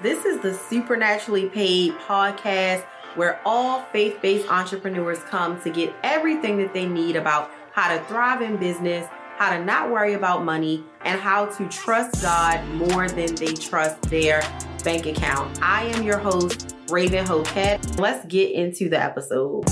This is the Supernaturally Paid podcast where all faith based entrepreneurs come to get everything that they need about how to thrive in business, how to not worry about money, and how to trust God more than they trust their bank account. I am your host, Raven Hoquette. Let's get into the episode.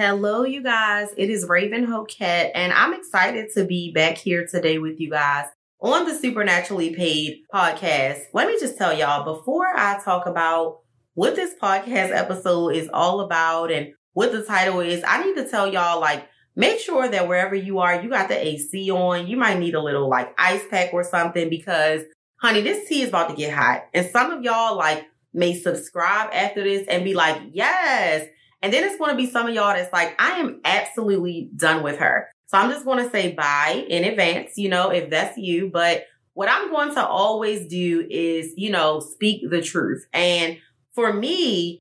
Hello, you guys. It is Raven Hoquette, and I'm excited to be back here today with you guys on the Supernaturally Paid podcast. Let me just tell y'all before I talk about what this podcast episode is all about and what the title is, I need to tell y'all like, make sure that wherever you are, you got the AC on. You might need a little like ice pack or something because, honey, this tea is about to get hot. And some of y'all like may subscribe after this and be like, yes. And then it's going to be some of y'all that's like, I am absolutely done with her. So I'm just going to say bye in advance, you know, if that's you. But what I'm going to always do is, you know, speak the truth. And for me,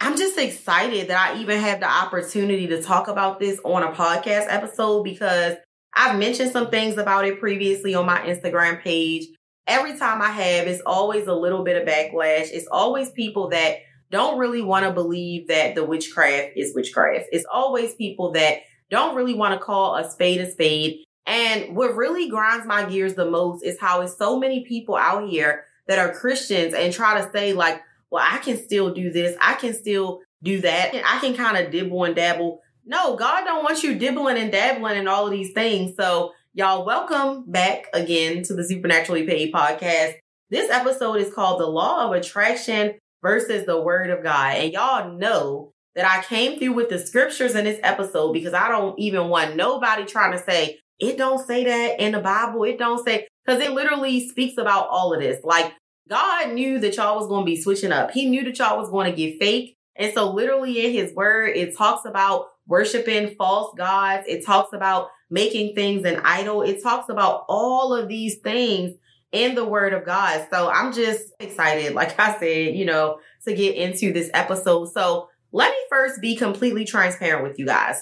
I'm just excited that I even have the opportunity to talk about this on a podcast episode because I've mentioned some things about it previously on my Instagram page. Every time I have, it's always a little bit of backlash. It's always people that don't really want to believe that the witchcraft is witchcraft. It's always people that don't really want to call a spade a spade. And what really grinds my gears the most is how it's so many people out here that are Christians and try to say like, well, I can still do this. I can still do that. I can kind of dibble and dabble. No, God don't want you dibbling and dabbling and all of these things. So y'all welcome back again to the Supernaturally Paid podcast. This episode is called The Law of Attraction versus the word of God. And y'all know that I came through with the scriptures in this episode because I don't even want nobody trying to say, it don't say that in the Bible. It don't say, because it literally speaks about all of this. Like God knew that y'all was going to be switching up. He knew that y'all was going to get fake. And so literally in his word, it talks about worshiping false gods. It talks about making things an idol. It talks about all of these things in the word of God. So I'm just excited, like I said, you know, to get into this episode. So let me first be completely transparent with you guys.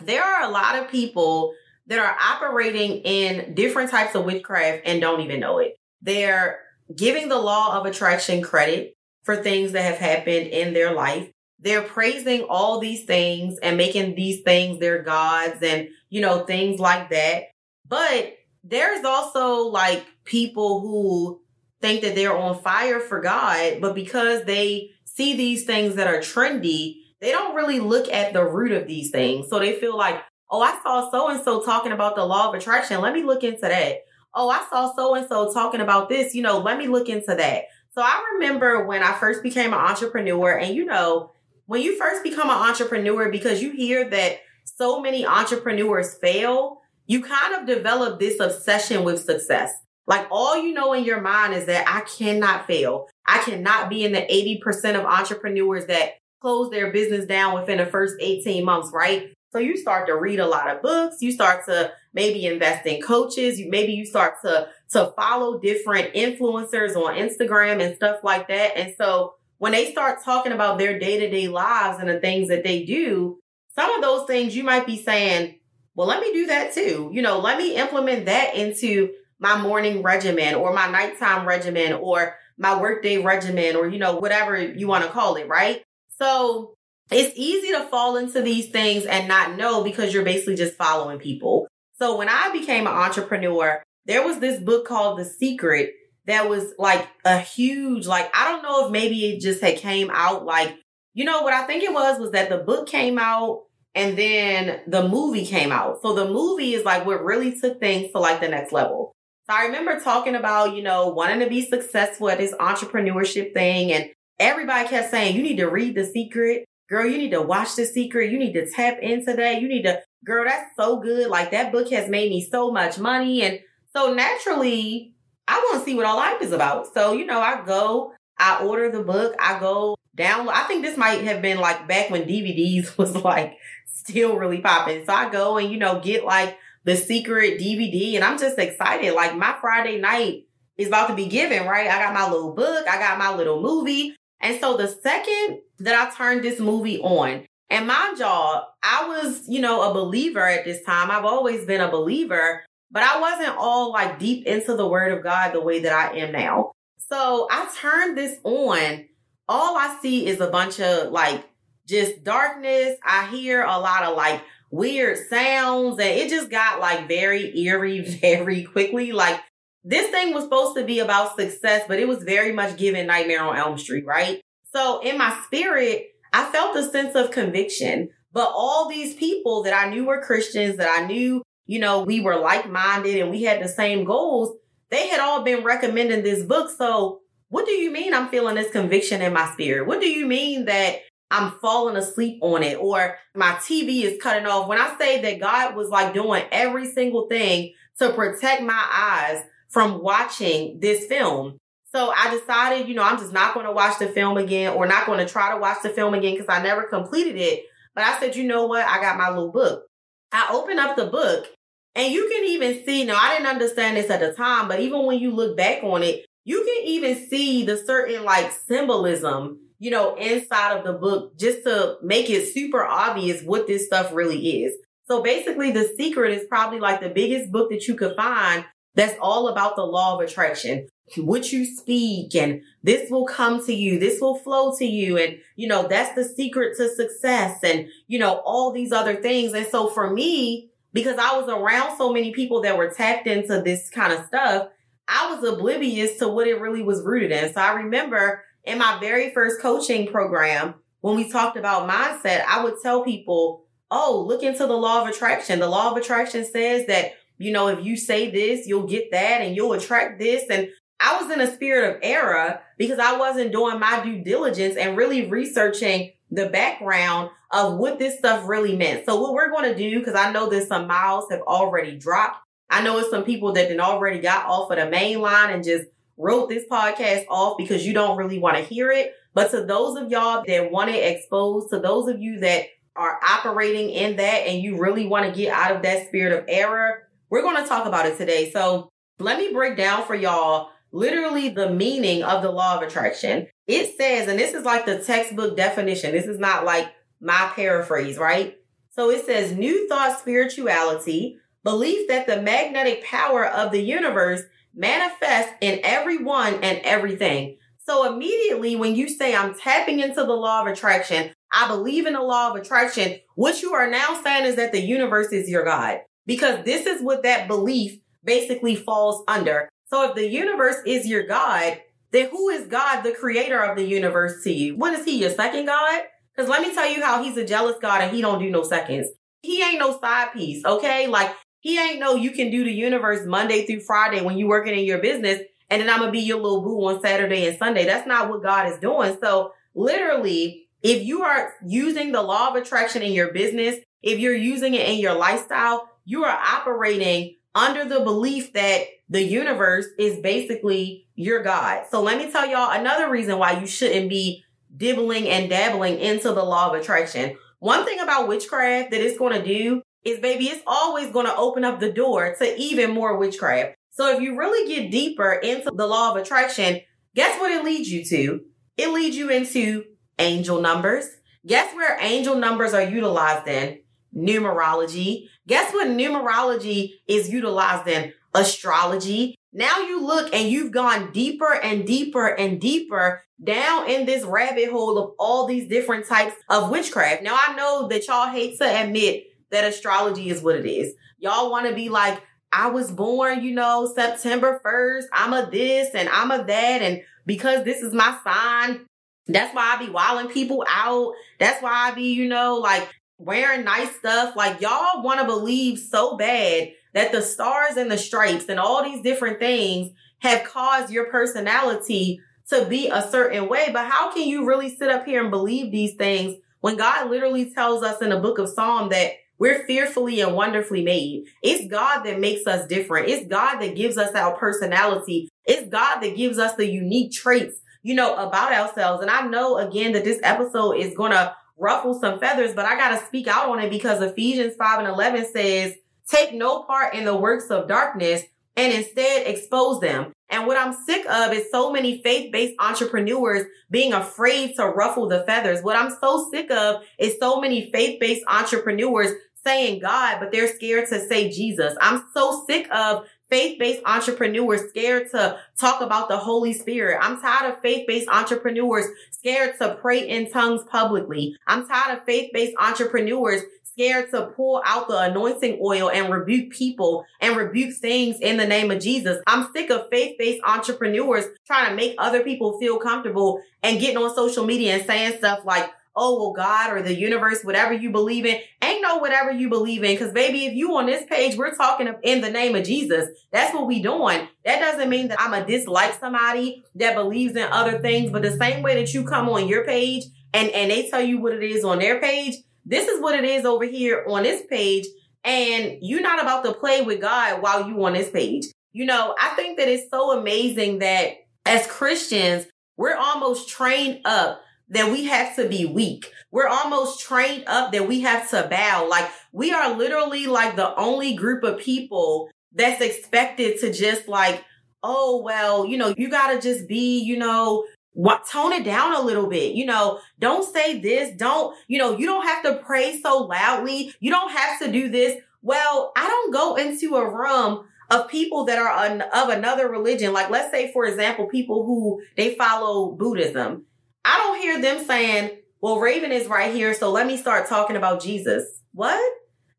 There are a lot of people that are operating in different types of witchcraft and don't even know it. They're giving the law of attraction credit for things that have happened in their life. They're praising all these things and making these things their gods and, you know, things like that. But there's also like people who think that they're on fire for God, but because they see these things that are trendy, they don't really look at the root of these things. So they feel like, oh, I saw so and so talking about the law of attraction. Let me look into that. Oh, I saw so and so talking about this. You know, let me look into that. So I remember when I first became an entrepreneur, and you know, when you first become an entrepreneur, because you hear that so many entrepreneurs fail, you kind of develop this obsession with success. Like all you know in your mind is that I cannot fail. I cannot be in the 80% of entrepreneurs that close their business down within the first 18 months, right? So you start to read a lot of books. You start to maybe invest in coaches. You maybe you start to to follow different influencers on Instagram and stuff like that. And so when they start talking about their day-to-day lives and the things that they do, some of those things you might be saying, well, let me do that too. You know, let me implement that into my morning regimen or my nighttime regimen or my workday regimen or, you know, whatever you want to call it, right? So it's easy to fall into these things and not know because you're basically just following people. So when I became an entrepreneur, there was this book called The Secret that was like a huge, like, I don't know if maybe it just had came out like, you know, what I think it was was that the book came out and then the movie came out. So the movie is like what really took things to like the next level. So I remember talking about, you know, wanting to be successful at this entrepreneurship thing. And everybody kept saying, you need to read The Secret. Girl, you need to watch The Secret. You need to tap into that. You need to, girl, that's so good. Like that book has made me so much money. And so naturally, I want to see what all life is about. So, you know, I go, I order the book, I go download. I think this might have been like back when DVDs was like still really popping. So I go and, you know, get like the secret DVD and I'm just excited. Like my Friday night is about to be given, right? I got my little book, I got my little movie. And so the second that I turned this movie on, and mind y'all, I was, you know, a believer at this time. I've always been a believer, but I wasn't all like deep into the word of God the way that I am now. So I turned this on. All I see is a bunch of like just darkness. I hear a lot of like weird sounds and it just got like very eerie very quickly. Like this thing was supposed to be about success, but it was very much given Nightmare on Elm Street, right? So in my spirit, I felt a sense of conviction. But all these people that I knew were Christians, that I knew, you know, we were like minded and we had the same goals, they had all been recommending this book. So what do you mean I'm feeling this conviction in my spirit? What do you mean that I'm falling asleep on it or my TV is cutting off? When I say that God was like doing every single thing to protect my eyes from watching this film. So I decided, you know, I'm just not going to watch the film again or not going to try to watch the film again because I never completed it. But I said, you know what? I got my little book. I opened up the book and you can even see, now I didn't understand this at the time, but even when you look back on it, you can even see the certain like symbolism, you know, inside of the book just to make it super obvious what this stuff really is. So basically the secret is probably like the biggest book that you could find that's all about the law of attraction. What you speak and this will come to you. This will flow to you. And, you know, that's the secret to success and, you know, all these other things. And so for me, because I was around so many people that were tapped into this kind of stuff, I was oblivious to what it really was rooted in. So I remember in my very first coaching program, when we talked about mindset, I would tell people, Oh, look into the law of attraction. The law of attraction says that you know, if you say this, you'll get that and you'll attract this. And I was in a spirit of error because I wasn't doing my due diligence and really researching the background of what this stuff really meant. So what we're going to do, because I know that some miles have already dropped. I know it's some people that then already got off of the main line and just wrote this podcast off because you don't really want to hear it. But to those of y'all that want it exposed, to those of you that are operating in that and you really want to get out of that spirit of error, we're going to talk about it today. So let me break down for y'all literally the meaning of the law of attraction. It says, and this is like the textbook definition. This is not like my paraphrase, right? So it says new thought spirituality, belief that the magnetic power of the universe manifests in everyone and everything. So immediately when you say I'm tapping into the law of attraction, I believe in the law of attraction, what you are now saying is that the universe is your God because this is what that belief basically falls under. So if the universe is your God, then who is God, the creator of the universe to you? What is he, your second God? Because let me tell you how he's a jealous God and he don't do no seconds. He ain't no side piece, okay? Like he ain't know you can do the universe Monday through Friday when you working in your business and then I'm gonna be your little boo on Saturday and Sunday. That's not what God is doing. So literally, if you are using the law of attraction in your business, if you're using it in your lifestyle, you are operating under the belief that the universe is basically your God. So let me tell y'all another reason why you shouldn't be dibbling and dabbling into the law of attraction. One thing about witchcraft that it's going to do is baby, it's always going to open up the door to even more witchcraft. So if you really get deeper into the law of attraction, guess what it leads you to? It leads you into angel numbers. Guess where angel numbers are utilized in? Numerology. Guess what numerology is utilized in? Astrology. Now you look and you've gone deeper and deeper and deeper down in this rabbit hole of all these different types of witchcraft. Now I know that y'all hate to admit that astrology is what it is. Y'all want to be like, I was born, you know, September 1st. I'm a this and I'm a that. And because this is my sign, that's why I be wilding people out. That's why I be, you know, like wearing nice stuff. Like y'all want to believe so bad that the stars and the stripes and all these different things have caused your personality to be a certain way. But how can you really sit up here and believe these things when God literally tells us in the book of Psalm that we're fearfully and wonderfully made. It's God that makes us different. It's God that gives us our personality. It's God that gives us the unique traits, you know, about ourselves. And I know again that this episode is going to ruffle some feathers, but I got to speak out on it because Ephesians 5 and 11 says, take no part in the works of darkness and instead expose them. And what I'm sick of is so many faith-based entrepreneurs being afraid to ruffle the feathers. What I'm so sick of is so many faith-based entrepreneurs saying God, but they're scared to say Jesus. I'm so sick of faith-based entrepreneurs scared to talk about the Holy Spirit. I'm tired of faith-based entrepreneurs scared to pray in tongues publicly. I'm tired of faith-based entrepreneurs scared to pull out the anointing oil and rebuke people and rebuke things in the name of Jesus. I'm sick of faith-based entrepreneurs trying to make other people feel comfortable and getting on social media and saying stuff like, oh, well, God or the universe, whatever you believe in, ain't no whatever you believe in. Cause baby, if you on this page, we're talking in the name of Jesus. That's what we doing. That doesn't mean that I'm a dislike somebody that believes in other things, but the same way that you come on your page and, and they tell you what it is on their page, this is what it is over here on this page. And you're not about to play with God while you on this page. You know, I think that it's so amazing that as Christians, we're almost trained up that we have to be weak. We're almost trained up that we have to bow. Like we are literally like the only group of people that's expected to just like, oh, well, you know, you gotta just be, you know, what tone it down a little bit. You know, don't say this. Don't, you know, you don't have to pray so loudly. You don't have to do this. Well, I don't go into a room of people that are of another religion. Like, let's say, for example, people who they follow Buddhism I don't hear them saying, well, Raven is right here, so let me start talking about Jesus. What?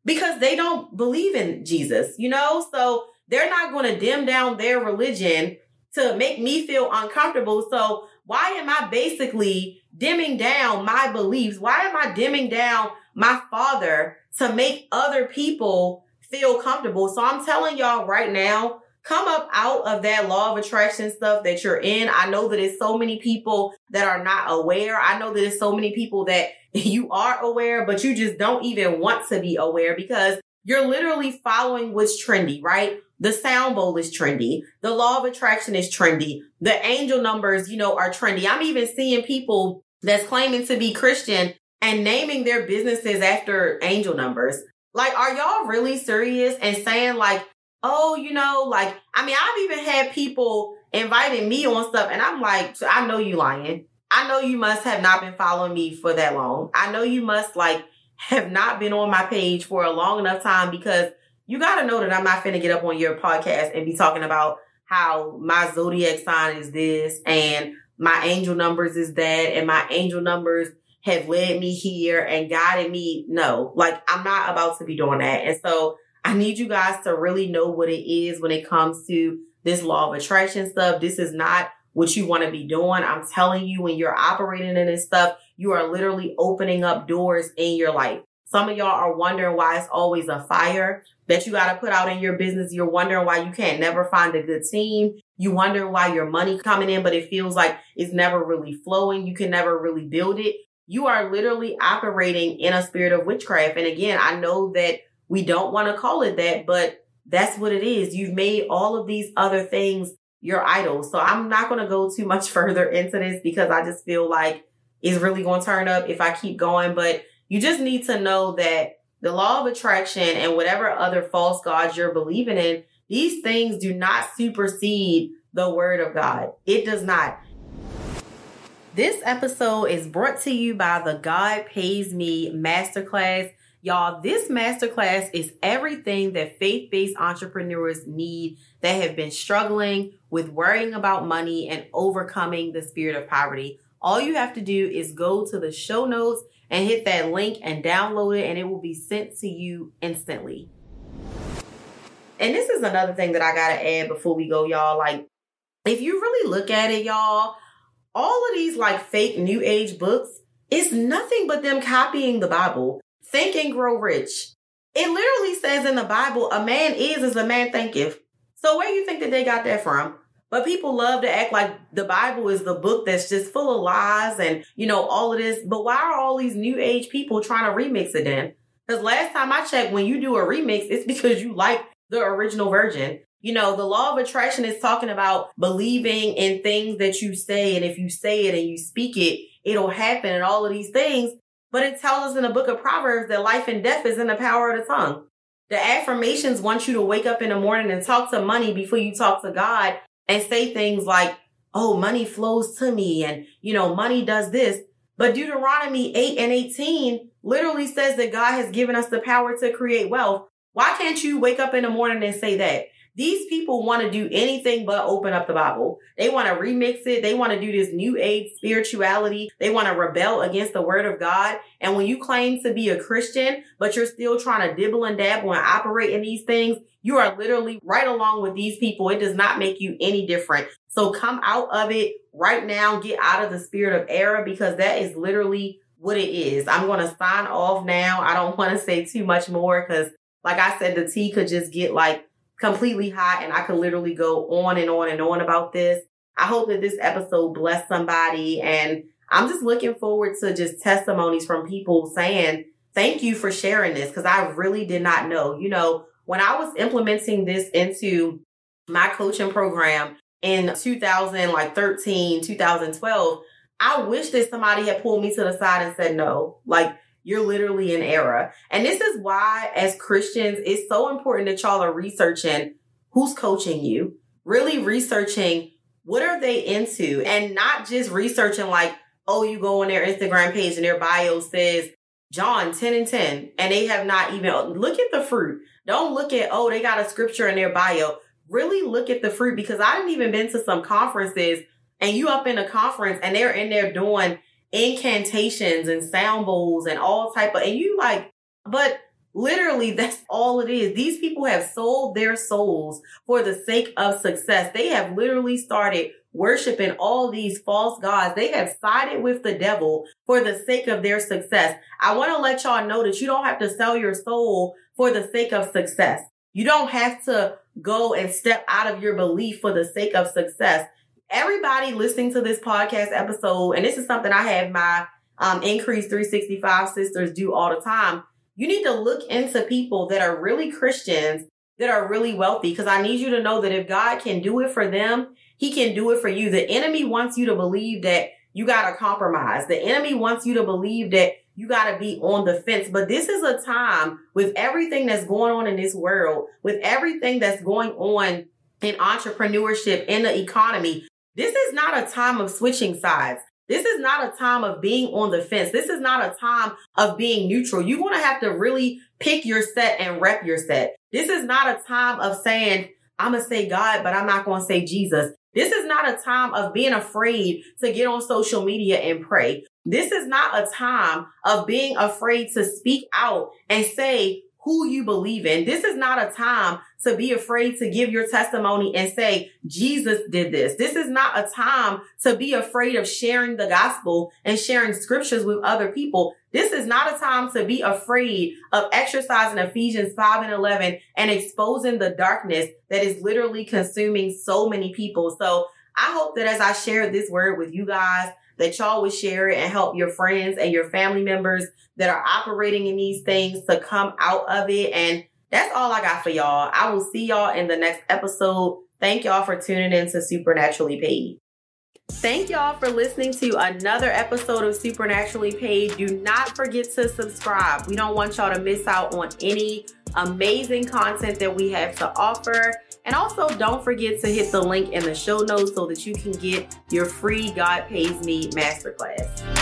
Because they don't believe in Jesus, you know? So they're not going to dim down their religion to make me feel uncomfortable. So why am I basically dimming down my beliefs? Why am I dimming down my father to make other people feel comfortable? So I'm telling y'all right now, come up out of that law of attraction stuff that you're in. I know that it's so many people that are not aware. I know that it's so many people that you are aware, but you just don't even want to be aware because you're literally following what's trendy, right? The sound bowl is trendy. The law of attraction is trendy. The angel numbers, you know, are trendy. I'm even seeing people that's claiming to be Christian and naming their businesses after angel numbers. Like, are y'all really serious and saying like, oh, you know, like, I mean, I've even had people inviting me on stuff and I'm like, I know you lying. I know you must have not been following me for that long. I know you must like have not been on my page for a long enough time because you got to know that I'm not finna get up on your podcast and be talking about how my zodiac sign is this and my angel numbers is that and my angel numbers have led me here and guided me. No, like I'm not about to be doing that. And so I need you guys to really know what it is when it comes to this law of attraction stuff. This is not what you want to be doing. I'm telling you, when you're operating in this stuff, you are literally opening up doors in your life. Some of y'all are wondering why it's always a fire that you got to put out in your business. You're wondering why you can't never find a good team. You wonder why your money coming in, but it feels like it's never really flowing. You can never really build it. You are literally operating in a spirit of witchcraft. And again, I know that we don't want to call it that, but that's what it is. You've made all of these other things your idols. So I'm not going to go too much further into this because I just feel like it's really going to turn up if I keep going. But you just need to know that the law of attraction and whatever other false gods you're believing in, these things do not supersede the word of God. It does not. This episode is brought to you by the God Pays Me Masterclass. Y'all, this masterclass is everything that faith based entrepreneurs need that have been struggling with worrying about money and overcoming the spirit of poverty. all you have to do is go to the show notes and hit that link and download it, and it will be sent to you instantly. And this is another thing that I gotta add before we go, y'all. Like, if you really look at it, y'all, all of these like fake new age books, it's nothing but them copying the Bible. Think and grow rich. It literally says in the Bible, a man is as a man thinketh. So where do you think that they got that from? But people love to act like the Bible is the book that's just full of lies and, you know, all of this. But why are all these new age people trying to remix it then? Because last time I checked, when you do a remix, it's because you like the original version. You know, the law of attraction is talking about believing in things that you say. And if you say it and you speak it, it'll happen and all of these things. But it tells us in the book of Proverbs that life and death is in the power of the tongue. The affirmations want you to wake up in the morning and talk to money before you talk to God and say things like, oh, money flows to me and, you know, money does this. But Deuteronomy 8 and 18 literally says that God has given us the power to create wealth. Why can't you wake up in the morning and say that? These people want to do anything but open up the Bible. They want to remix it. They want to do this new age spirituality. They want to rebel against the word of God. And when you claim to be a Christian, but you're still trying to dibble and dabble and operate in these things, you are literally right along with these people. It does not make you any different. So come out of it right now. Get out of the spirit of error because that is literally what it is. I'm going to sign off now. I don't want to say too much more because like I said, the tea could just get like completely hot and I could literally go on and on and on about this. I hope that this episode blessed somebody and I'm just looking forward to just testimonies from people saying, thank you for sharing this because I really did not know. You know, when I was implementing this into my coaching program in 2013, 2012, I wish that somebody had pulled me to the side and said, no, like you're literally in error. And this is why, as Christians, it's so important that y'all are researching who's coaching you, really researching what are they into, and not just researching like, oh, you go on their Instagram page and their bio says John 10 and 10, and they have not even look at the fruit. Don't look at, oh, they got a scripture in their bio. Really look at the fruit because I didn't even been to some conferences and you up in a conference and they're in there doing incantations and sound bowls and all type of, and you like, but literally that's all it is. These people have sold their souls for the sake of success. They have literally started worshiping all these false gods. They have sided with the devil for the sake of their success. I want to let y'all know that you don't have to sell your soul for the sake of success. You don't have to go and step out of your belief for the sake of success everybody listening to this podcast episode, and this is something I have my um, Increase 365 sisters do all the time. You need to look into people that are really Christians, that are really wealthy, because I need you to know that if God can do it for them, he can do it for you. The enemy wants you to believe that you got to compromise. The enemy wants you to believe that you got to be on the fence. But this is a time with everything that's going on in this world, with everything that's going on in entrepreneurship, in the economy, this is not a time of switching sides. This is not a time of being on the fence. This is not a time of being neutral. You're going to have to really pick your set and rep your set. This is not a time of saying, I'm going to say God, but I'm not going to say Jesus. This is not a time of being afraid to get on social media and pray. This is not a time of being afraid to speak out and say who you believe in. This is not a time to be afraid to give your testimony and say, Jesus did this. This is not a time to be afraid of sharing the gospel and sharing scriptures with other people. This is not a time to be afraid of exercising Ephesians 5 and 11 and exposing the darkness that is literally consuming so many people. So I hope that as I share this word with you guys, that y'all would share it and help your friends and your family members that are operating in these things to come out of it. And that's all I got for y'all. I will see y'all in the next episode. Thank y'all for tuning in to Supernaturally Paid. Thank y'all for listening to another episode of Supernaturally Paid. Do not forget to subscribe. We don't want y'all to miss out on any amazing content that we have to offer. And also, don't forget to hit the link in the show notes so that you can get your free God Pays Me masterclass.